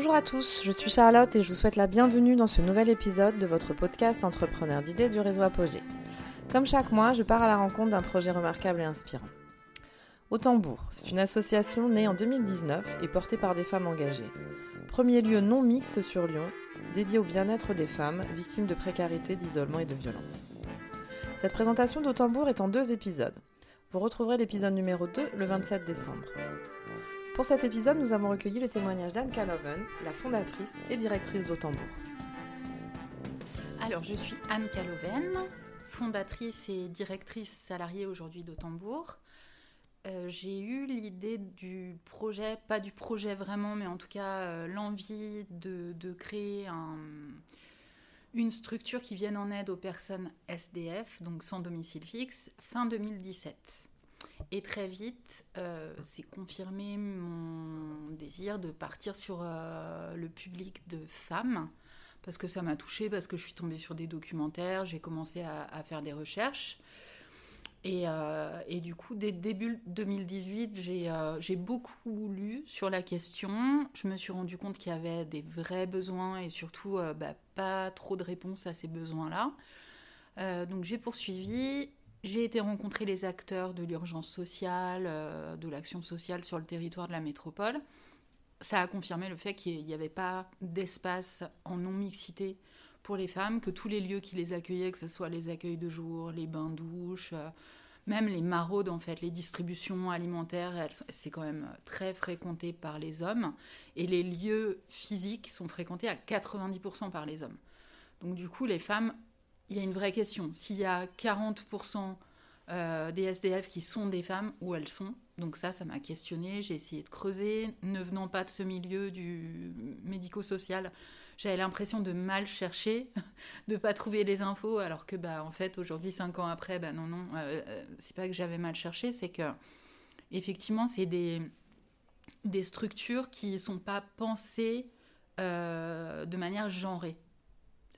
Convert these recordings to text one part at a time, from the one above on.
Bonjour à tous, je suis Charlotte et je vous souhaite la bienvenue dans ce nouvel épisode de votre podcast Entrepreneur d'idées du réseau Apogée. Comme chaque mois, je pars à la rencontre d'un projet remarquable et inspirant. Au Tambour, c'est une association née en 2019 et portée par des femmes engagées. Premier lieu non mixte sur Lyon, dédié au bien-être des femmes victimes de précarité, d'isolement et de violence. Cette présentation d'Au est en deux épisodes. Vous retrouverez l'épisode numéro 2 le 27 décembre. Pour cet épisode, nous avons recueilli le témoignage d'Anne Caloven, la fondatrice et directrice d'Autambourg. Alors, je suis Anne Caloven, fondatrice et directrice salariée aujourd'hui d'Autambourg. Euh, j'ai eu l'idée du projet, pas du projet vraiment, mais en tout cas euh, l'envie de, créer une structure qui vienne en aide aux personnes SDF, donc sans domicile fixe, fin 2017. Et très vite, euh, c'est confirmé mon désir de partir sur euh, le public de femmes, parce que ça m'a touchée, parce que je suis tombée sur des documentaires, j'ai commencé à, faire des recherches. Et, euh, et, du coup, dès début 2018, j'ai beaucoup lu sur la question. Je me suis rendu compte qu'il y avait des vrais besoins et surtout bah, pas trop de réponses à ces besoins-là. donc j'ai poursuivi j'ai été rencontrer les acteurs de l'urgence sociale, euh, de l'action sociale sur le territoire de la métropole. Ça a confirmé le fait qu'il n'y avait pas d'espace en non-mixité pour les femmes, que tous les lieux qui les accueillaient, que ce soit les accueils de jour, les bains-douches, euh, même les maraudes, en fait, les distributions alimentaires, c'est quand même très fréquenté par les hommes. Et les lieux physiques sont fréquentés à 90% par les hommes. Donc du coup, les femmes il y a une vraie question. S'il y a 40% euh, des SDF qui sont des femmes, où elles sont Donc ça, ça m'a questionné. J'ai essayé de creuser. Ne venant pas de ce milieu du médico-social, j'avais l'impression de mal chercher, de pas trouver les infos, alors que bah en fait aujourd'hui, cinq ans après, bah non non, euh, euh, c'est pas que j'avais mal cherché, c'est que effectivement c'est des des structures qui sont pas pensées de manière genrée.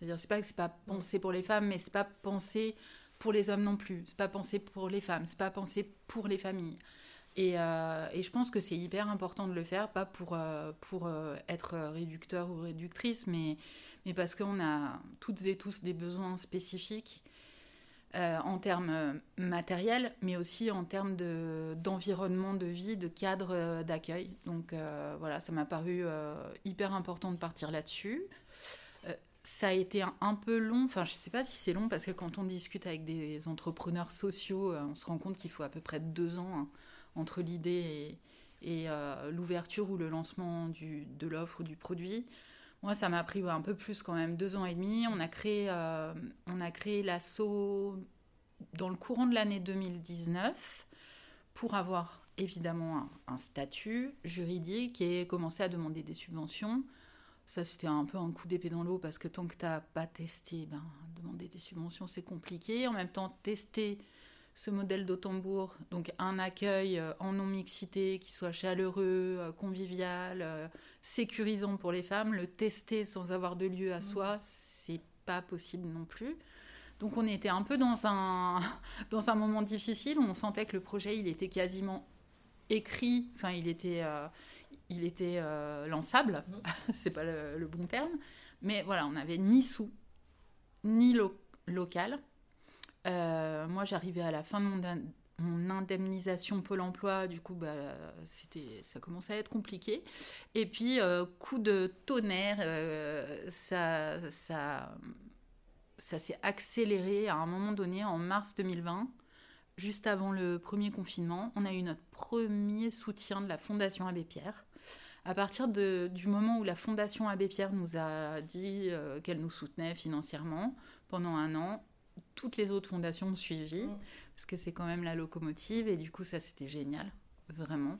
C'est-à-dire, c'est pas que c'est pas pensé pour les femmes, mais c'est pas pensé pour les hommes non plus. C'est pas pensé pour les femmes, c'est pas pensé pour les familles. Et, euh, je pense que c'est hyper important de le faire, pas pour, euh, pour euh, être réducteur ou réductrice, mais, mais parce qu'on a toutes et tous des besoins spécifiques en termes matériels, mais aussi en termes d'environnement de, vie, de cadre d'accueil. Donc voilà, ça m'a paru hyper important de partir là-dessus ça a été un, peu long, enfin je sais pas si c'est long parce que quand on discute avec des entrepreneurs sociaux, euh, on se rend compte qu'il faut à peu près deux ans hein, entre l'idée et, euh, l'ouverture ou le lancement de l'offre ou du produit. Moi, ça m'a pris un peu plus quand même, deux ans et demi. On a créé, euh, on a créé l'assaut dans le courant de l'année 2019 pour avoir évidemment un, statut juridique et commencer à demander des subventions. Ça, c'était un peu un coup d'épée dans l'eau parce que tant que tu n'as pas testé, ben, demander des subventions, c'est compliqué. En même temps, tester ce modèle d'Autambourg, donc un accueil euh, en non-mixité qui soit chaleureux, euh, convivial, euh, sécurisant pour les femmes, le tester sans avoir de lieu à mmh. soi, c'est pas possible non plus. Donc on était un peu dans un, dans un moment difficile où on sentait que le projet, il était quasiment écrit, enfin il était, il était euh, lançable, mm. c'est pas le, bon terme, mais voilà, on n'avait ni sous, ni local. Euh, moi, j'arrivais à la fin de mon, indemnisation Pôle emploi, du coup, bah, ça commençait à être compliqué. Et puis, euh, coup de tonnerre, ça, ça, ça s'est accéléré à un moment donné, en mars 2020 juste avant le premier confinement, on a eu notre premier soutien de la Fondation Abbé Pierre. À partir du moment où la Fondation Abbé Pierre nous a dit euh, qu'elle nous soutenait financièrement pendant un an, toutes les autres fondations ont suivi, mm. parce que c'est quand même la locomotive, et du coup ça c'était génial, vraiment.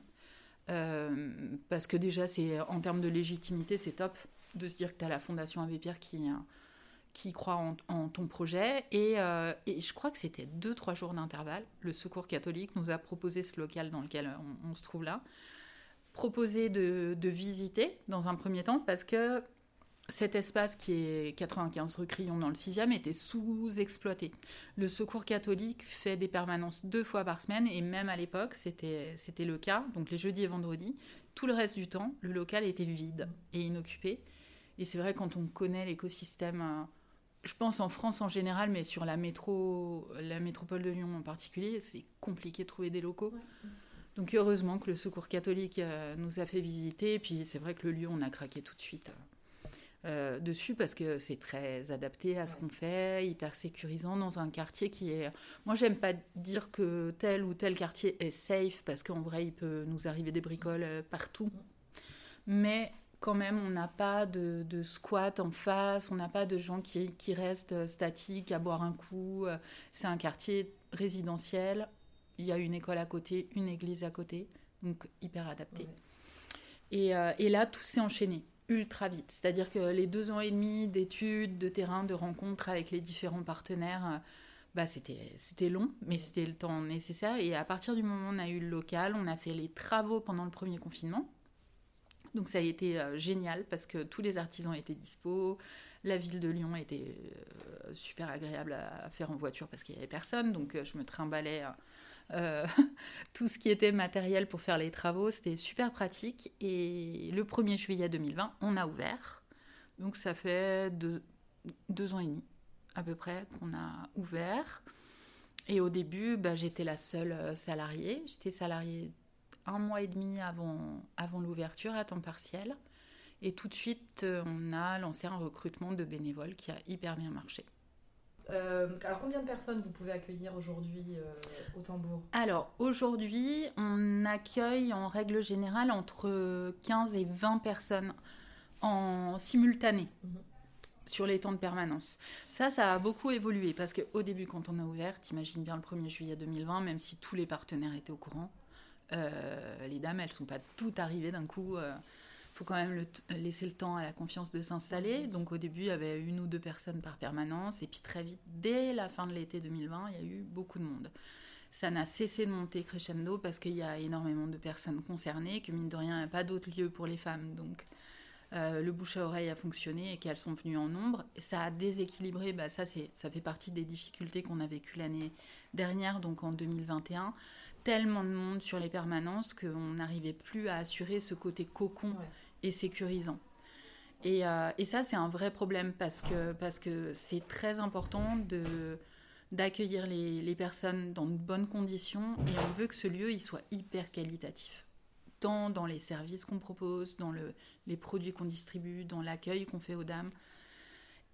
Euh, parce que déjà, c'est en termes de légitimité, c'est top de se dire que tu as la Fondation Abbé Pierre qui, qui croit en, ton projet. Et, euh, et, je crois que c'était deux, trois jours d'intervalle. Le Secours catholique nous a proposé ce local dans lequel on se trouve là proposé de, visiter dans un premier temps parce que cet espace qui est 95 rue Crillon dans le 6e était sous-exploité. Le Secours catholique fait des permanences deux fois par semaine et même à l'époque c'était le cas, donc les jeudis et vendredis, tout le reste du temps, le local était vide et inoccupé. Et c'est vrai, quand on connaît l'écosystème, euh, je pense en France en général, mais sur la, métro, la métropole de Lyon en particulier, c'est compliqué de trouver des locaux. Donc heureusement que le Secours catholique euh, nous a fait visiter. Et puis c'est vrai que le lieu, on a craqué tout de suite. Euh, dessus parce que c'est très adapté à ce qu'on fait, hyper sécurisant dans un quartier qui est. Moi, j'aime pas dire que tel ou tel quartier est safe parce qu'en vrai, il peut nous arriver des bricoles euh, partout. Mais quand même, on n'a pas de, squat en face, on n'a pas de gens qui, qui, restent statiques à boire un coup. C'est un quartier résidentiel. Il y a une école à côté, une église à côté, donc hyper adapté. Et, euh, et là, tout s'est enchaîné ultra vite. C'est-à-dire que les deux ans et demi d'études, de terrain, de rencontres avec les différents partenaires, euh, bah c'était, long, mais c'était le temps nécessaire. Et à partir du moment où on a eu le local, on a fait les travaux pendant le premier confinement. Donc ça a été euh, génial parce que tous les artisans étaient dispo. La ville de Lyon était euh, super agréable à, faire en voiture parce qu'il n'y avait personne. Donc je me trimballais euh, tout ce qui était matériel pour faire les travaux. C'était super pratique. Et le 1er juillet 2020, on a ouvert. Donc ça fait deux, ans et demi à peu près qu'on a ouvert. Et au début, bah, j'étais la seule euh, salariée. J'étais salariée un mois et demi avant, l'ouverture à temps partiel. Et tout de suite, euh, on a lancé un recrutement de bénévoles qui a hyper bien marché. Euh, alors, combien de personnes vous pouvez accueillir aujourd'hui euh, au tambour? Alors, aujourd'hui, on accueille en règle générale entre 15 et 20 personnes en simultané. Mhm. sur les temps de permanence. Ça, ça a beaucoup évolué parce qu'au début, quand on a ouvert, t'imagines bien le 1er juillet 2020, même si tous les partenaires étaient au courant, euh, les dames, elles sont pas toutes arrivées d'un coup faut quand même laisser le temps à la confiance de s'installer. Donc au début, il y avait une ou deux personnes par permanence. Et puis très vite, dès la fin de l'été 2020, il y a eu beaucoup de monde. Ça n'a cessé de monter crescendo parce qu'il y a énormément de personnes concernées, que mine de rien, il n'y a pas d'autre lieu pour les femmes. Donc euh, le bouche à oreille a fonctionné et qu'elles sont venues en nombre. Ça a déséquilibré, bah, ça, ça fait partie des difficultés qu'on a vécues l'année dernière, donc en 2021 tellement de monde sur les permanences qu'on n'arrivait plus à assurer ce côté cocon et sécurisant. Et, euh, et ça, c'est un vrai problème parce que parce que c'est très important de d'accueillir les, les, personnes dans de bonnes conditions et on veut que ce lieu il soit hyper qualitatif. Tant dans les services qu'on propose dans le, les produits qu'on distribue dans l'accueil qu'on fait aux dames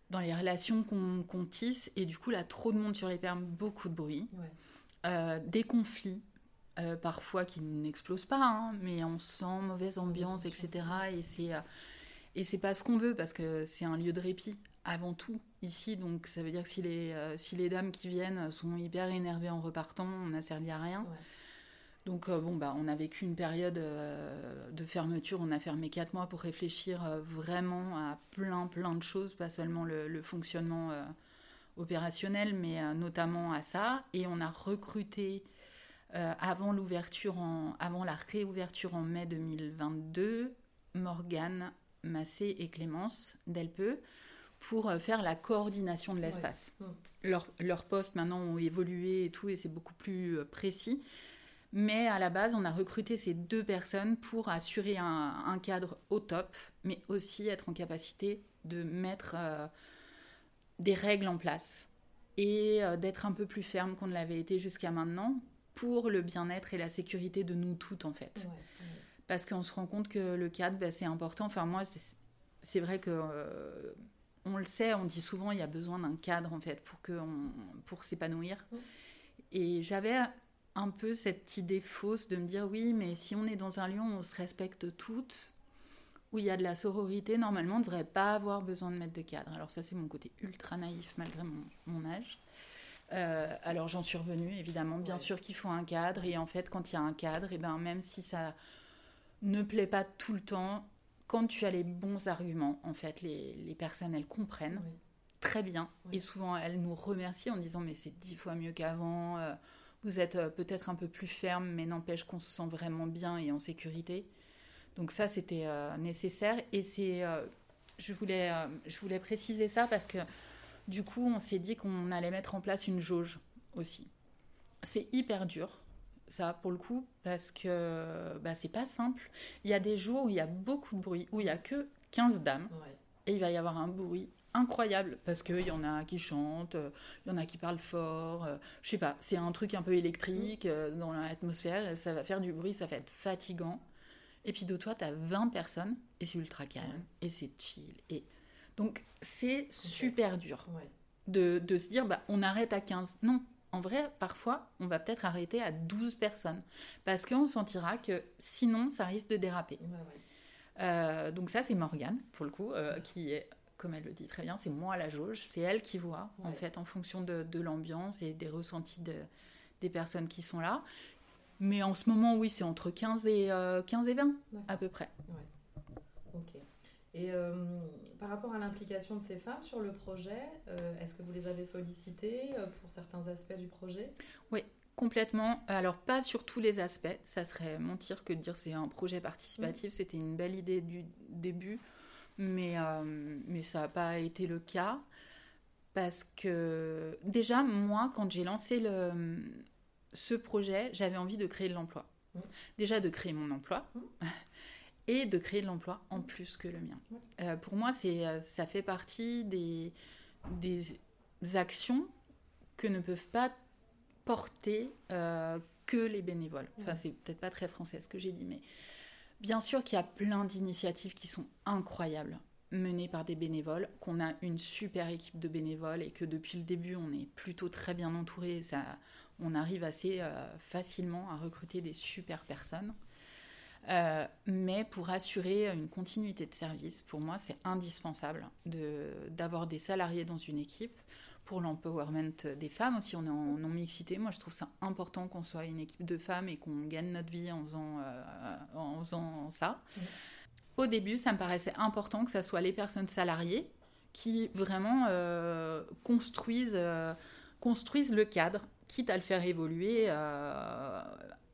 dans les relations qu'on tisse. Et du coup là trop de monde sur les permes beaucoup de bruit. Euh, des conflits euh, parfois qui n'explosent pas, hein, mais on sent mauvaise ambiance, etc. Et c'est euh, et c'est pas ce qu'on veut parce que c'est un lieu de répit avant tout ici. Donc ça veut dire que si les euh, si les dames qui viennent sont hyper énervées en repartant, on n'a servi à rien. Donc bon bah on a vécu une période de fermeture, on a fermé quatre mois pour réfléchir vraiment à plein plein de choses, pas seulement le, le fonctionnement opérationnel, mais notamment à ça. Et on a recruté euh, avant l'ouverture, avant la réouverture en mai 2022, Morgane, Massé et Clémence Delpeux pour euh, faire la coordination de l'espace. Leurs postes maintenant ont évolué et tout, et c'est beaucoup plus euh, précis. Mais à la base, on a recruté ces deux personnes pour assurer un, cadre au top, mais aussi être en capacité de mettre des règles en place et d'être un peu plus ferme qu'on ne l'avait été jusqu'à maintenant pour le bien-être et la sécurité de nous toutes en fait. Parce qu'on se rend compte que le cadre, bah, c'est important. Enfin moi, c'est vrai que euh, on le sait, on dit souvent il y a besoin d'un cadre en fait pour que pour s'épanouir. Et j'avais un peu cette idée fausse de me dire oui, mais si on est dans un lieu où on se respecte toutes, où il y a de la sororité, normalement on ne devrait pas avoir besoin de mettre de cadre. Alors ça c'est mon côté ultra naïf malgré mon âge. Euh, alors j'en suis revenue, évidemment, bien sûr qu'il faut un cadre, et en fait quand il y a un cadre, et ben, même si ça ne plaît pas tout le temps, quand tu as les bons arguments, en fait, les, les personnes, elles comprennent très bien, et souvent elles nous remercient en disant mais c'est dix fois mieux qu'avant, euh, vous êtes euh, peut-être un peu plus ferme, mais n'empêche qu'on se sent vraiment bien et en sécurité. Donc ça, c'était nécessaire, et c'est... je, voulais, je voulais préciser ça parce que du coup, on s'est dit qu'on allait mettre en place une jauge aussi. C'est hyper dur. ça, pour le coup, parce que bah, c'est pas simple. Il y a des jours où il y a beaucoup de bruit, où il y a que 15 dames, et il va y avoir un bruit incroyable parce qu'il y en a qui chantent, il y en a qui parlent fort, euh, je sais pas, c'est un truc un peu électrique euh, dans l'atmosphère, ça va faire du bruit, ça va être fatigant. Et puis de toi, tu as 20 personnes et c'est ultra calme et c'est chill. Et donc c'est super dur de, de, se dire bah, on arrête à 15. Non, en vrai, parfois, on va peut-être arrêter à 12 personnes parce qu'on sentira que sinon, ça risque de déraper. Euh, donc ça, c'est Morgane, pour le coup, qui est comme elle le dit très bien, c'est moi la jauge, c'est elle qui voit, en fait, en fonction de, l'ambiance et des ressentis des personnes qui sont là. Mais en ce moment, oui, c'est entre 15 et, 15 euh, et 20, à peu près. Ok. Et euh, par rapport à l'implication de ces femmes sur le projet, euh, est-ce que vous les avez sollicitées pour certains aspects du projet? Oui, complètement. Alors, pas sur tous les aspects. Ça serait mentir que de dire c'est un projet participatif. C'était une belle idée du début mais, euh, mais ça n'a pas été le cas. Parce que déjà, moi, quand j'ai lancé le, ce projet, j'avais envie de créer de l'emploi. Mmh. Déjà de créer mon emploi mmh. Et de créer de l'emploi en plus que le mien. Euh, pour moi, c'est, euh, ça fait partie des, des actions que ne peuvent pas porter que les bénévoles. Enfin, c'est peut-être pas très français ce que j'ai dit, mais Bien sûr qu'il y a plein d'initiatives qui sont incroyables, menées par des bénévoles, qu'on a une super équipe de bénévoles et que depuis le début, on est plutôt très bien entouré. Ça, on arrive assez euh, facilement à recruter des super personnes. Euh, mais pour assurer une continuité de service, pour moi, c'est indispensable d'avoir des salariés dans une équipe pour l'empowerment des femmes aussi. On est en non-mixité. Moi, je trouve ça important qu'on soit une équipe de femmes et qu'on gagne notre vie en faisant, euh, en faisant ça. Au début, ça me paraissait important que ce soit les personnes salariées qui vraiment euh, construisent, construisent le cadre, quitte à le faire évoluer,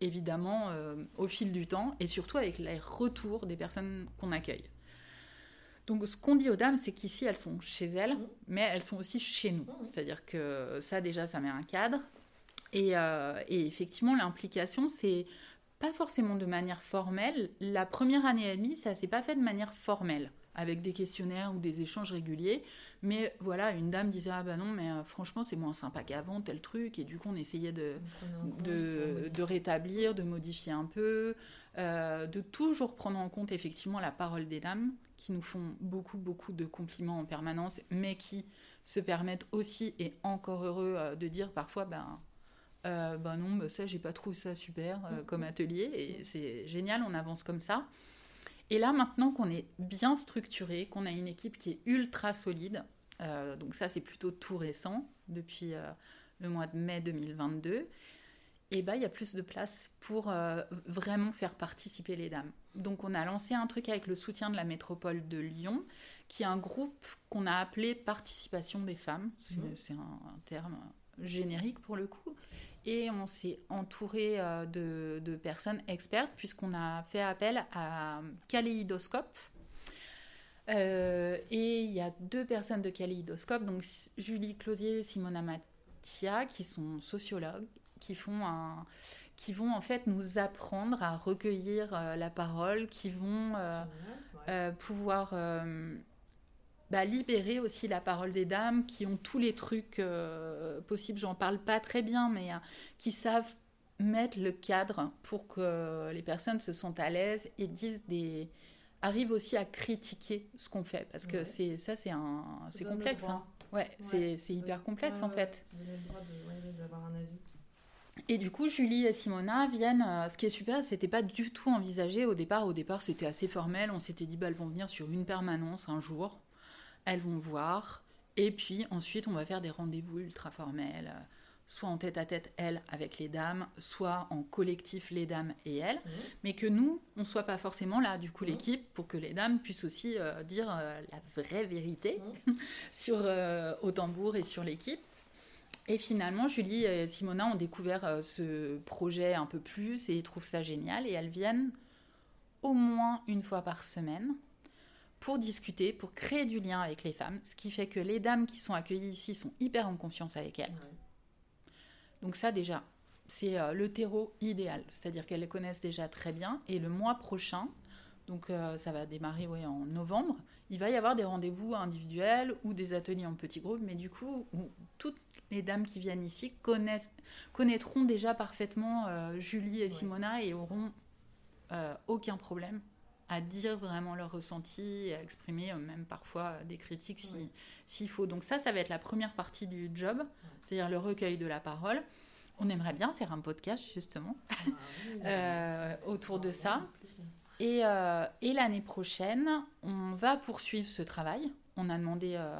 évidemment, au fil du temps, et surtout avec les retours des personnes qu'on accueille. Donc ce qu'on dit aux dames, c'est qu'ici, elles sont chez elles, mmh. mais elles sont aussi chez nous. Mmh. C'est-à-dire que ça, déjà, ça met un cadre. Et, euh, effectivement, l'implication, c'est pas forcément de manière formelle. La première année et demie, ça s'est pas fait de manière formelle, avec des questionnaires ou des échanges réguliers. Mais voilà, une dame disait Ah ben non, mais euh, franchement, c'est moins sympa qu'avant, tel truc. Et du coup, on essayait de, de, de rétablir, de modifier un peu, euh, de toujours prendre en compte effectivement la parole des dames qui nous font beaucoup, beaucoup de compliments en permanence, mais qui se permettent aussi, et encore heureux, euh, de dire parfois, ben, euh, ben non, ben ça, j'ai pas trouvé ça super euh, comme atelier, et c'est génial, on avance comme ça. Et là, maintenant qu'on est bien structuré, qu'on a une équipe qui est ultra solide, donc ça, c'est plutôt tout récent, depuis le mois de mai 2022, et ben, il y a plus de place pour vraiment faire participer les dames. Donc on a lancé un truc avec le soutien de la métropole de Lyon, qui est un groupe qu'on a appelé Participation des femmes. C'est mhm. un, terme générique pour le coup. Et on s'est entouré euh, de, personnes expertes puisqu'on a fait appel à Kaléidoscope. Euh, et il y a deux personnes de Kaléidoscope, donc Julie Closier et Simona Mattia, qui sont sociologues, qui font un, qui vont en fait nous apprendre à recueillir euh, la parole, qui vont euh, euh, pouvoir bah, libérer aussi la parole des dames, qui ont tous les trucs possibles. J'en parle pas très bien, mais qui savent mettre le cadre pour que les personnes se sentent à l'aise et disent des arrivent aussi à critiquer ce qu'on fait parce que c'est ça c'est un c'est complexe hein. ouais, c'est hyper complexe en fait le droit d'avoir un avis et du coup, Julie et Simona viennent. Euh, ce qui est super, c'était pas du tout envisagé au départ. Au départ, c'était assez formel. On s'était dit, bah, elles vont venir sur une permanence un jour. Elles vont voir. Et puis ensuite, on va faire des rendez-vous ultra formels. Euh, soit en tête à tête, elles, avec les dames, soit en collectif, les dames et elles. Mmh. Mais que nous, on soit pas forcément là, du coup, mmh. l'équipe, pour que les dames puissent aussi euh, dire la vraie vérité mmh. sur au tambour et sur l'équipe. Et finalement, Julie et Simona ont découvert euh, ce projet un peu plus et trouvent ça génial. Et elles viennent au moins une fois par semaine pour discuter, pour créer du lien avec les femmes. Ce qui fait que les dames qui sont accueillies ici sont hyper en confiance avec elles. Donc ça déjà, c'est euh, le terreau idéal, c'est-à-dire qu'elles les connaissent déjà très bien. Et le mois prochain, donc euh, ça va démarrer ouais, en novembre, il va y avoir des rendez-vous individuels ou des ateliers en petits groupes, mais du coup, toutes les dames qui viennent ici connaissent, connaîtront déjà parfaitement euh, Julie et Simona et auront aucun problème à dire vraiment leur ressenti, à exprimer même parfois des critiques s'il si, faut. Donc ça, ça va être la première partie du job, c'est-à-dire le recueil de la parole. On aimerait bien faire un podcast justement ah euh, autour de ça. Et, euh, et l'année prochaine, on va poursuivre ce travail. On a demandé euh,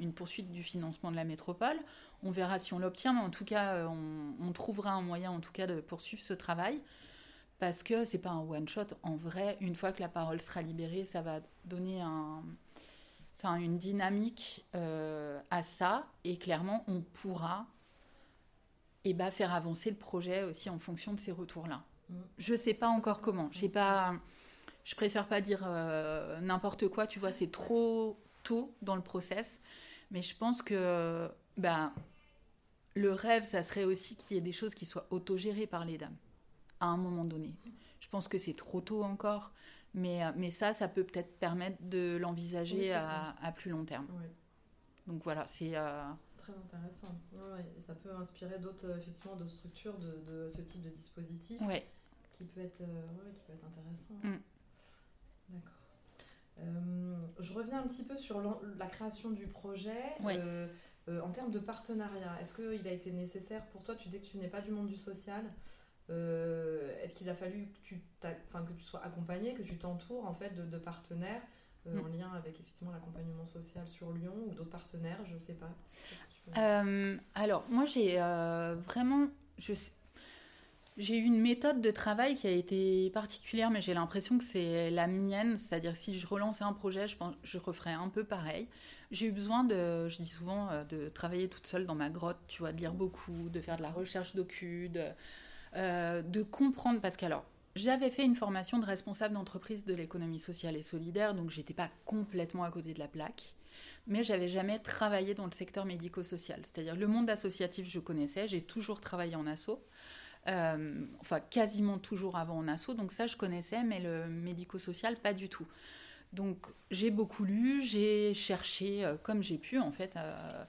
une poursuite du financement de la métropole. On verra si on l'obtient, mais en tout cas, on, on, trouvera un moyen en tout cas de poursuivre ce travail. Parce que c'est pas un one shot. En vrai, une fois que la parole sera libérée, ça va donner un, enfin, une dynamique à ça. Et clairement, on pourra et bah, faire avancer le projet aussi en fonction de ces retours-là. Mm. Je sais pas encore comment. Je pas. Je préfère pas dire euh, n'importe quoi. Tu vois, c'est trop tôt dans le process. Mais je pense que bah, le rêve, ça serait aussi qu'il y ait des choses qui soient autogérées par les dames à un moment donné. Je pense que c'est trop tôt encore. Mais, mais ça, ça peut peut-être permettre de l'envisager à, à, plus long terme. Donc voilà, c'est. Euh, très intéressant. ça peut inspirer d'autres euh, effectivement d'autres structures de, de, ce type de dispositif qui peut être euh, qui peut être intéressant. Mm. D'accord. Euh, je reviens un petit peu sur la création du projet. en termes de partenariat, est-ce qu'il a été nécessaire pour toi? Tu dis que tu n'es pas du monde du social. Est-ce qu'il a fallu que tu, enfin, que tu sois accompagné, que tu t'entoures en fait de, de partenaires mm. en lien avec effectivement l'accompagnement social sur Lyon ou d'autres partenaires, je ne sais pas. Euh, alors, moi, j'ai euh, vraiment. J'ai eu une méthode de travail qui a été particulière, mais j'ai l'impression que c'est la mienne. C'est-à-dire si je relançais un projet, je, pense, je referais un peu pareil. J'ai eu besoin de, je dis souvent, euh, de travailler toute seule dans ma grotte, tu vois, de lire beaucoup, de faire de la recherche docu, de, de comprendre. Parce qu'alors, j'avais fait une formation de responsable d'entreprise de l'économie sociale et solidaire, donc j'étais pas complètement à côté de la plaque mais j'avais jamais travaillé dans le secteur médico-social. C'est-à-dire le monde associatif, je connaissais, j'ai toujours travaillé en asso, euh, enfin quasiment toujours avant en asso, donc ça je connaissais, mais le médico-social pas du tout. Donc j'ai beaucoup lu, j'ai cherché euh, comme j'ai pu en fait euh,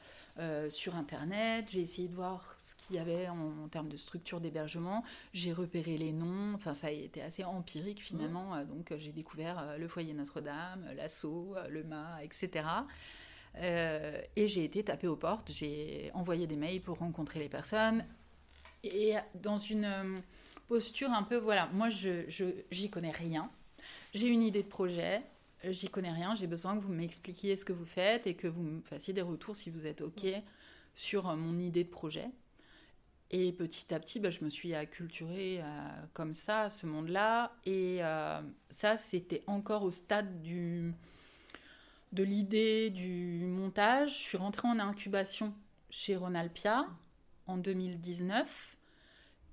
sur internet, j'ai essayé de voir ce qu'il y avait en, termes de structure d'hébergement, j'ai repéré les noms, enfin ça a été assez empirique finalement, mmh. donc j'ai découvert le foyer Notre-Dame, l'asso, le MA, etc. Euh, et j'ai été taper aux portes, j'ai envoyé des mails pour rencontrer les personnes. Et dans une euh, posture un peu, voilà, moi, je, j'y connais rien. J'ai une idée de projet, j'y connais rien, j'ai besoin que vous m'expliquiez ce que vous faites et que vous me fassiez des retours si vous êtes OK sur euh, mon idée de projet. Et petit à petit, bah, je me suis acculturée comme ça à ce monde-là. Et ça, c'était encore au stade du, de l'idée du montage, je suis rentrée en incubation chez Ronalpia en 2019.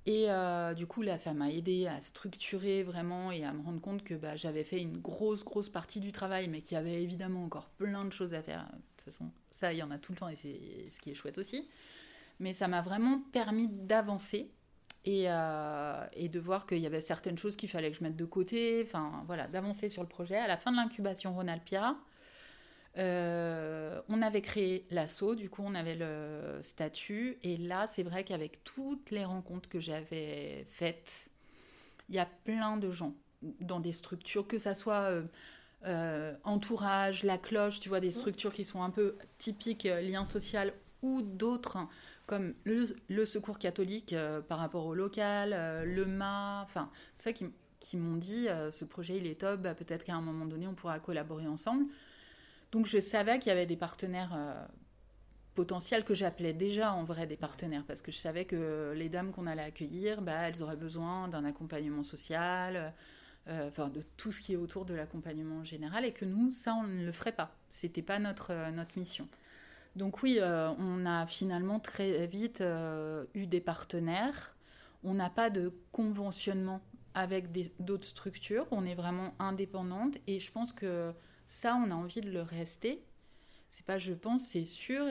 Et euh, du coup, là, ça m'a aidé à structurer vraiment et à me rendre compte que bah, j'avais fait une grosse, grosse partie du travail, mais qu'il y avait évidemment encore plein de choses à faire. De toute façon, ça, il y en a tout le temps et c'est ce qui est chouette aussi. Mais ça m'a vraiment permis d'avancer et, euh, et, de voir qu'il y avait certaines choses qu'il fallait que je mette de côté. Enfin, voilà, d'avancer sur le projet. À la fin de l'incubation Ronalpia, euh, on avait créé l'assaut, du coup on avait le statut, et là c'est vrai qu'avec toutes les rencontres que j'avais faites, il y a plein de gens dans des structures, que ça soit euh, euh, entourage, la cloche, tu vois, des structures qui sont un peu typiques lien social, ou d'autres comme le, secours catholique par rapport au local, le MA, enfin, tout ça qui, m'ont dit ce projet il est top, bah, peut-être qu'à un moment donné on pourra collaborer ensemble. Donc je savais qu'il y avait des partenaires euh, potentiels que j'appelais déjà en vrai des partenaires parce que je savais que les dames qu'on allait accueillir, bah, elles auraient besoin d'un accompagnement social, euh, enfin de tout ce qui est autour de l'accompagnement général et que nous, ça, on ne le ferait pas. C'était pas notre, euh, notre mission. Donc oui, on a finalement très vite eu des partenaires. On n'a pas de conventionnement avec d'autres structures. On est vraiment indépendante et je pense que ça, on a envie de le rester. C'est pas je pense, c'est sûr,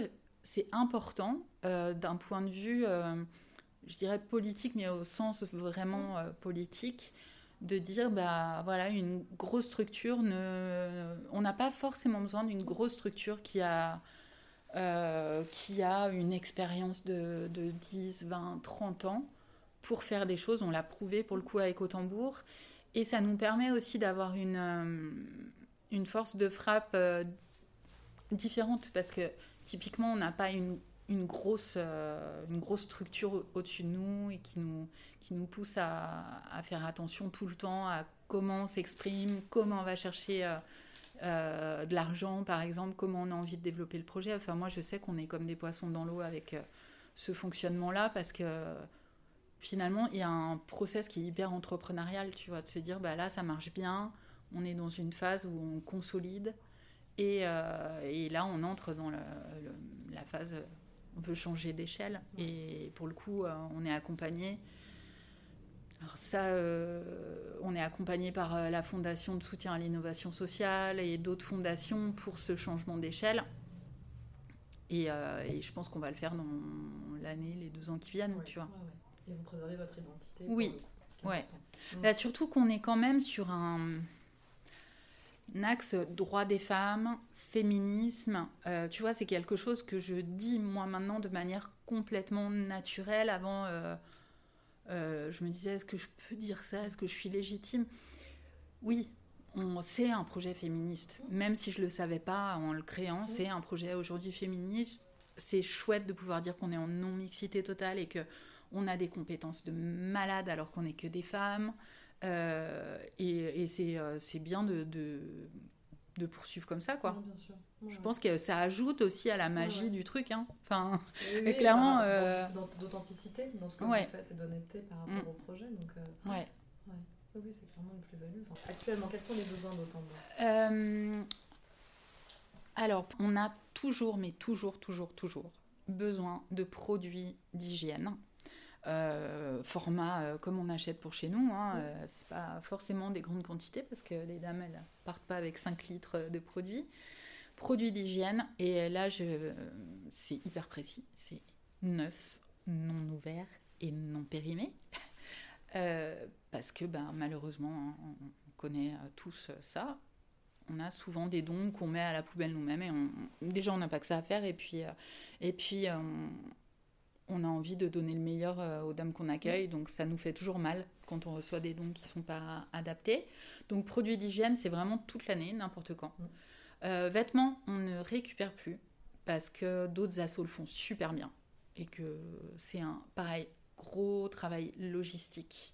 c'est important euh, d'un point de vue euh, je dirais politique, mais au sens vraiment politique, de dire bah voilà une grosse structure on n'a pas forcément besoin d'une grosse structure qui a euh, qui a une expérience de, de, 10, 20, 30 ans pour faire des choses. On l'a prouvé pour le coup avec Autambourg. Et ça nous permet aussi d'avoir une, euh, une force de frappe euh, différente parce que typiquement on n'a pas une une grosse, euh, une grosse structure au-dessus de nous et qui nous, qui nous pousse à, à, faire attention tout le temps à comment on s'exprime, comment on va chercher euh, de l'argent, par exemple, comment on a envie de développer le projet. Enfin, moi, je sais qu'on est comme des poissons dans l'eau avec ce fonctionnement-là parce que finalement, il y a un process qui est hyper entrepreneurial, tu vois, de se dire, bah là, ça marche bien, on est dans une phase où on consolide. Et, et là, on entre dans la phase on peut changer d'échelle. Et pour le coup, euh, on est accompagné. Alors ça, euh, on est accompagné par euh, la Fondation de soutien à l'innovation sociale et d'autres fondations pour ce changement d'échelle. Et, je pense qu'on va le faire dans l'année, les deux ans qui viennent, tu vois. Et vous préservez votre identité. Oui, ouais. Là, surtout qu'on est quand même sur un axe droit des femmes, féminisme, euh, tu vois, c'est quelque chose que je dis moi maintenant de manière complètement naturelle. Avant, euh, euh, je me disais, est-ce que je peux dire ça? Est-ce que je suis légitime? Oui, c'est un projet féministe. Même si je ne le savais pas en le créant, c'est un projet aujourd'hui féministe. C'est chouette de pouvoir dire qu'on est en non-mixité totale et que on a des compétences de malade alors qu'on n'est que des femmes. Euh, et, euh, c'est bien de, de, poursuivre comme ça, quoi. bien sûr. Je pense que ça ajoute aussi à la magie du truc. Hein. Enfin, clairement. Euh, d'authenticité dans ce que vous faites et d'honnêteté par rapport mm. au projet. Donc, ouais. Oui, c'est clairement une plus-value. actuellement, quels sont les besoins d'autant Alors, on a toujours, mais toujours, toujours, toujours besoin de produits d'hygiène euh, format euh, comme on achète pour chez nous. Hein, euh, c'est pas forcément des grandes quantités parce que les dames elles partent pas avec 5 litres de produits. Produits d'hygiène et là je, c'est hyper précis, c'est neuf, non ouvert et non périmé. parce que ben, malheureusement, hein, on connaît tous ça. On a souvent des dons qu'on met à la poubelle nous-mêmes et on, déjà on n'a pas que ça à faire et puis, et puis on, on a envie de donner le meilleur euh, aux dames qu'on accueille, donc ça nous fait toujours mal quand on reçoit des dons qui ne sont pas adaptés. Donc produits d'hygiène, c'est vraiment toute l'année, n'importe quand. Mm. Euh, vêtements, on ne récupère plus parce que d'autres assos le font super bien et que c'est un pareil gros travail logistique.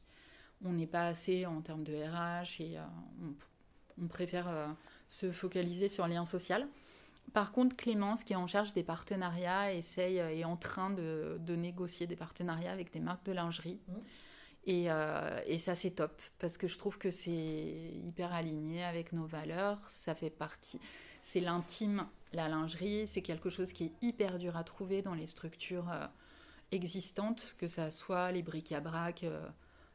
On n'est pas assez en termes de RH et euh, on, préfère se focaliser sur le lien social. Par contre, Clémence, qui est en charge des partenariats, essaye, euh, est en train de, négocier des partenariats avec des marques de lingerie. Mmh. Euh, et, ça, c'est top, parce que je trouve que c'est hyper aligné avec nos valeurs. Ça fait partie. C'est l'intime, la lingerie. C'est quelque chose qui est hyper dur à trouver dans les structures euh, existantes, que ça soit les bric-à-brac,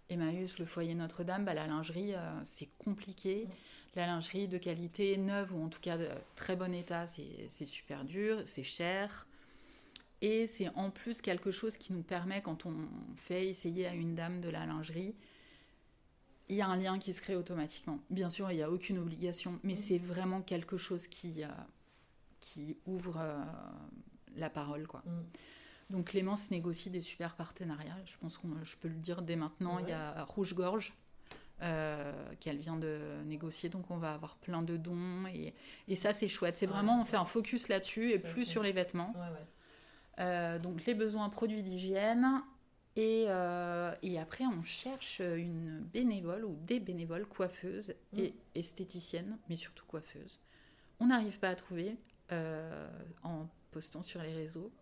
Emmaüs, le foyer Notre-Dame. Bah, la lingerie, c'est compliqué. Mmh la lingerie de qualité neuve ou en tout cas de très bon état, c'est super dur, c'est cher. Et c'est en plus quelque chose qui nous permet, quand on fait essayer à une dame de la lingerie, il y a un lien qui se crée automatiquement. Bien sûr, il n'y a aucune obligation, mais c'est vraiment quelque chose qui, euh, qui ouvre euh, la parole. quoi. Mm. Donc Clémence négocie des super partenariats. Je pense que je peux le dire dès maintenant. Il y a Rouge Gorge euh, qu'elle vient de négocier. Donc on va avoir plein de dons et, et ça c'est chouette. C'est vraiment on fait un focus là-dessus et plus sur les vêtements. Euh, donc les besoins produits d'hygiène et, euh, et, après on cherche une bénévole ou des bénévoles coiffeuses mm. et esthéticiennes, mais surtout coiffeuses. On n'arrive pas à trouver en postant sur les réseaux.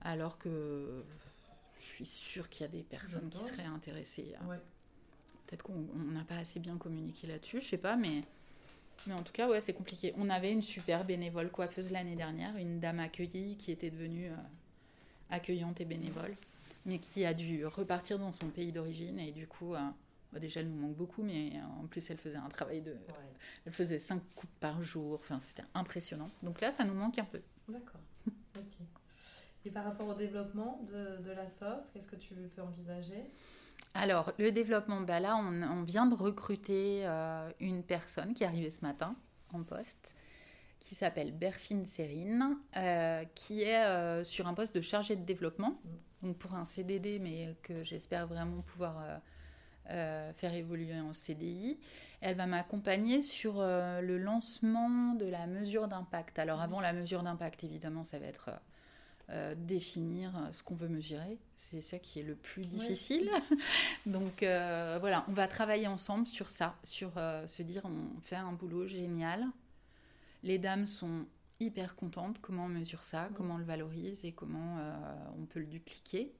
Alors que je suis sûre qu'il y a des personnes qui seraient intéressées. Peut-être qu'on n'a pas assez bien communiqué là-dessus, je sais pas, mais, mais en tout cas, ouais, c'est compliqué. On avait une super bénévole coiffeuse l'année dernière, une dame accueillie qui était devenue euh, accueillante et bénévole, mais qui a dû repartir dans son pays d'origine et du coup. Euh, bah, déjà, elle nous manque beaucoup, mais en plus, elle faisait un travail de. Elle faisait cinq coupes par jour. Enfin, c'était impressionnant. Donc là, ça nous manque un peu. D'accord. ok. Et par rapport au développement de, de la sauce, qu'est-ce que tu peux envisager? Alors, le développement, bah là, on, vient de recruter euh, une personne qui est arrivée ce matin en poste, qui s'appelle Berfine Serine, euh, qui est euh, sur un poste de chargé de développement, donc pour un CDD, mais que j'espère vraiment pouvoir faire évoluer en CDI. Elle va m'accompagner sur le lancement de la mesure d'impact. Alors, avant la mesure d'impact, évidemment, ça va être euh, définir euh, ce qu'on veut mesurer. C'est ça qui est le plus difficile. Donc euh, voilà, on va travailler ensemble sur ça, sur se dire on fait un boulot génial. Les dames sont hyper contentes comment on mesure ça, comment on le valorise? Et comment on peut le dupliquer?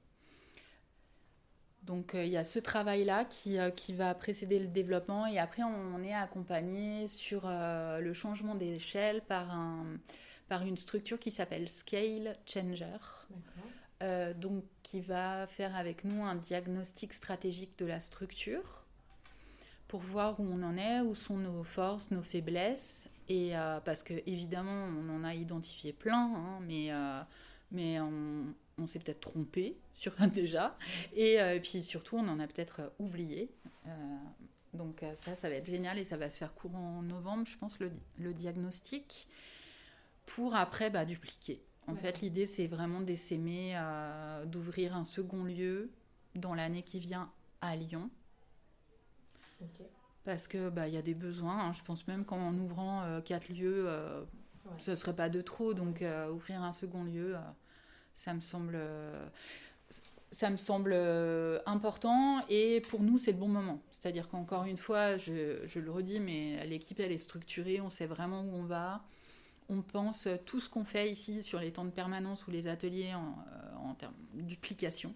Donc il y a ce travail-là qui, qui, va précéder le développement et après on est accompagné sur le changement d'échelle par un, par une structure qui s'appelle Scale Changer. Euh, donc qui va faire avec nous un diagnostic stratégique de la structure pour voir où on en est, où sont nos forces, nos faiblesses. Et euh, parce que évidemment, on en a identifié plein, hein, mais, euh, mais on, s'est peut-être trompé sur un déjà. Et, puis surtout, on en a peut-être oublié. donc ça, ça va être génial et ça va se faire courant en novembre, je pense, le, le diagnostic pour après bah, dupliquer. En fait, l'idée, c'est vraiment d'essaimer euh, d'ouvrir un second lieu dans l'année qui vient à Lyon. Parce que bah, y a des besoins. Hein. Je pense même qu'en ouvrant euh, quatre lieux, euh, ce ne serait pas de trop. Donc, ouvrir un second lieu, ça me semble ça me semble important et pour nous c'est le bon moment. C'est-à-dire qu'encore une fois, je, je, le redis, mais l'équipe elle est structurée, on sait vraiment où on va on pense tout ce qu'on fait ici sur les temps de permanence ou les ateliers en, euh, termes de duplication,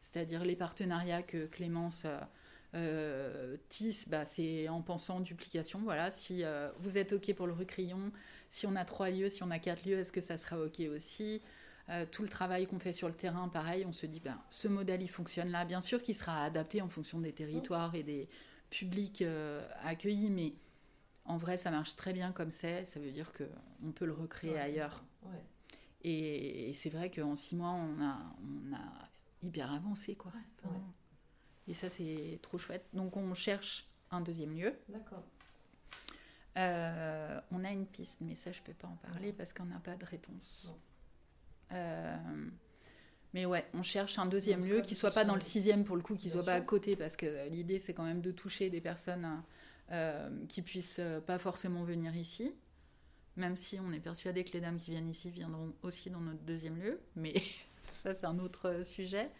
c'est-à-dire les partenariats que Clémence euh, euh, tisse, bah, c'est en pensant duplication. Voilà, si vous êtes OK pour le recrion, si on a trois lieux, si on a quatre lieux, est-ce que ça sera OK aussi? Tout le travail qu'on fait sur le terrain, pareil, on se dit, ben, ce modèle, il fonctionne là. Bien sûr qu'il sera adapté en fonction des territoires et des publics accueillis, mais en vrai, ça marche très bien comme c'est. Ça veut dire qu'on peut le recréer ailleurs. Et, c'est vrai qu'en six mois, on a, on a hyper avancé. quoi. et ça, c'est trop chouette. Donc, on cherche un deuxième lieu. D'accord. Euh, on a une piste, mais ça, je ne peux pas en parler parce qu'on n'a pas de réponse. Euh, mais ouais, on cherche un deuxième lieu qui soit pas dans le sixième pour le coup, qui soit pas à côté, parce que l'idée c'est quand même de toucher des personnes euh, qui puissent euh, pas forcément venir ici, même si on est persuadé que les dames qui viennent ici viendront aussi dans notre deuxième lieu, mais ça c'est un autre sujet.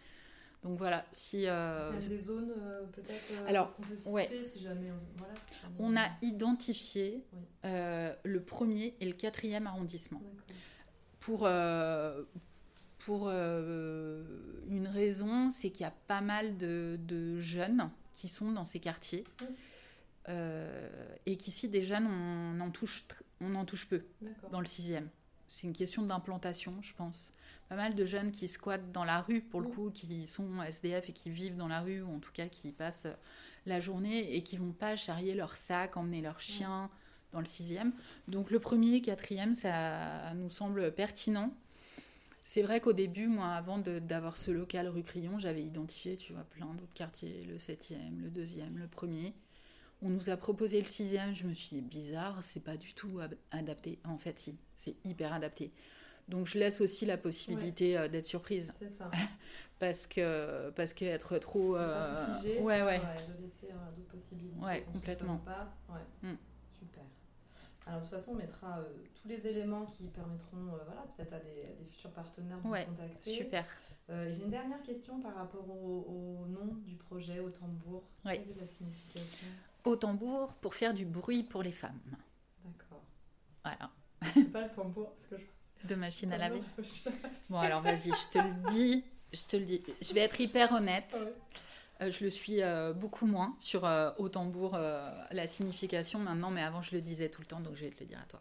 Donc voilà, si... Euh... Il y a des zones euh, peut-être Alors, qu'on peut ouais. si jamais... Voilà, on a identifié le premier et le quatrième arrondissement. Pour, pour une raison, c'est qu'il y a pas mal de, de, jeunes qui sont dans ces quartiers. Euh, et qu'ici, des jeunes, on en touche, on en touche peu dans le sixième. C'est une question d'implantation, je pense. Pas mal de jeunes qui squattent dans la rue, pour le coup, qui sont SDF et qui vivent dans la rue, ou en tout cas qui passent la journée et qui vont pas charrier leur sac, emmener leur chien dans le sixième. Donc le premier et quatrième, ça nous semble pertinent. C'est vrai qu'au début, moi, avant d'avoir ce local rue Crillon, j'avais identifié, tu vois, plein d'autres quartiers, le septième, le deuxième, le premier. On nous a proposé le sixième, je me suis dit, bizarre, c'est pas du tout adapté. En fait, si, c'est hyper adapté. Donc je laisse aussi la possibilité euh, d'être surprise. C'est ça. parce que parce qu'être trop euh... ouais, ouais de laisser euh, d'autres possibilités. Ouais, complètement. Pas. Ouais. Mm. Super. Alors de toute façon, on mettra euh, tous les éléments qui permettront, voilà, peut-être à des, des, futurs partenaires de ouais, contacter. Super. J'ai une dernière question par rapport au, nom du projet, au tambour. Quelle est la signification? Au tambour pour faire du bruit pour les femmes. D'accord. Voilà. C'est pas le tambour parce que je... De machine à laver. Bon alors vas-y, je te le dis, je te le dis. Je vais être hyper honnête. Euh, je le suis euh, beaucoup moins sur euh, au tambour la signification maintenant, mais avant je le disais tout le temps, donc je vais te le dire à toi.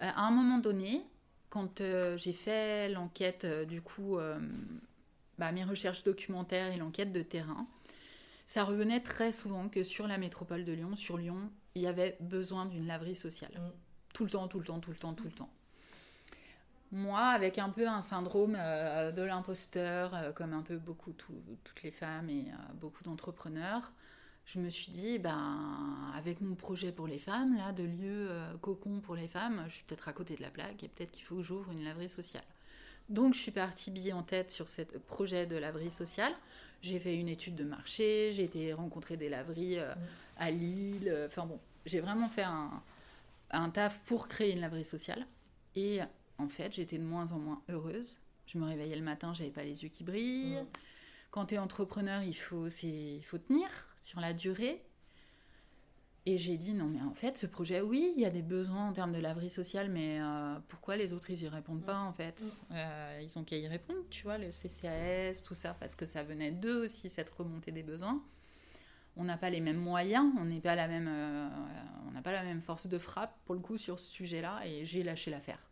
à un moment donné, quand j'ai fait l'enquête, du coup, bah, mes recherches documentaires et l'enquête de terrain, ça revenait très souvent que sur la métropole de Lyon, sur Lyon, il y avait besoin d'une laverie sociale. Mm. Tout le temps, tout le temps, tout le temps, tout le temps. moi, avec un peu un syndrome euh, de l'imposteur, euh, comme un peu beaucoup toutes les femmes et euh, beaucoup d'entrepreneurs, je me suis dit, ben, avec mon projet pour les femmes, là, de lieu cocon pour les femmes, je suis peut-être à côté de la plaque et peut-être qu'il faut que j'ouvre une laverie sociale. Donc, je suis partie bille en tête sur ce projet de laverie sociale. J'ai fait une étude de marché, j'ai été rencontrer des laveries mmh. à Lille. Enfin bon, j'ai vraiment fait un, un taf pour créer une laverie sociale. Et en fait, j'étais de moins en moins heureuse. Je me réveillais le matin, j'avais pas les yeux qui brillent. Quand tu es entrepreneur, il faut, il faut tenir sur la durée. Et j'ai dit non, mais en fait, ce projet, oui, il y a des besoins en termes de laverie sociale, mais euh, pourquoi les autres, ils y répondent pas, en fait? Euh, Ils ont qu'à y répondre, tu vois, le CCAS, tout ça, parce que ça venait d'eux aussi, cette remontée des besoins. On n'a pas les mêmes moyens, on n'est pas la même, euh, on n'a pas la même force de frappe pour le coup sur ce sujet-là, et j'ai lâché l'affaire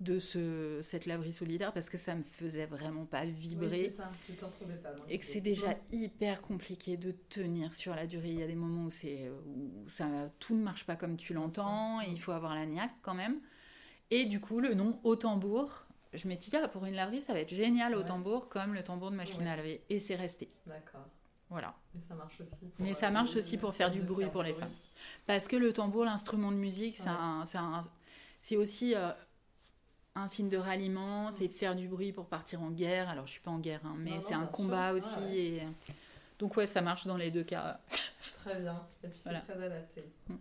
de ce, cette laverie solidaire parce que ça me faisait vraiment pas vibrer. ça, tu t'en trouvais pas. Et que c'est déjà hyper compliqué de tenir sur la durée. Il y a des moments où, c'est, où ça, tout ne marche pas comme tu l'entends, et il faut avoir la niaque quand même. Et du coup, le nom au tambour, je m'étais dit, ah, pour une laverie, ça va être génial au tambour, comme le tambour de machine à laver. Et c'est resté. D'accord. Voilà. Mais ça marche aussi. Pour Mais ça marche aussi pour faire du bruit pour les femmes. Parce que le tambour, l'instrument de musique, c'est aussi euh, un signe de ralliement, c'est faire du bruit pour partir en guerre. Alors je suis pas en guerre, hein, mais c'est un combat aussi. Et... Donc ouais, ça marche dans les deux cas. Très bien. Et puis c'est très adapté. Mm.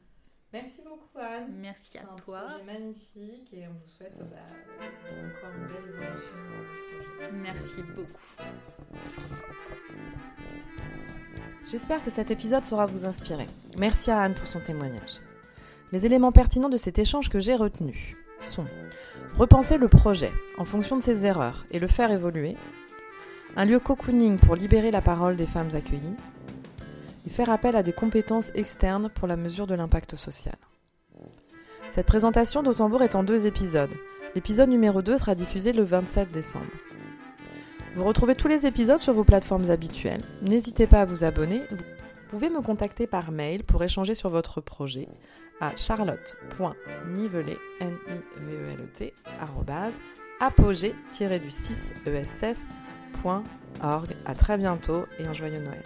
Merci beaucoup Anne. Merci à toi. C'est magnifique et on vous souhaite bah, encore une belle évolution. Merci beaucoup. J'espère que cet épisode saura vous inspirer. Merci à Anne pour son témoignage. Les éléments pertinents de cet échange que j'ai retenus repenser le projet en fonction de ses erreurs et le faire évoluer, un lieu cocooning pour libérer la parole des femmes accueillies, et faire appel à des compétences externes pour la mesure de l'impact social. Cette présentation d'Autambourg est en deux épisodes. L'épisode numéro 2 sera diffusé le 27 décembre. Vous retrouvez tous les épisodes sur vos plateformes habituelles. N'hésitez pas à vous abonner. Vous pouvez me contacter par mail pour échanger sur votre projet à charlotte.nivelet, n i v e l e t apogée du 6 ess.org. À très bientôt et un joyeux Noël.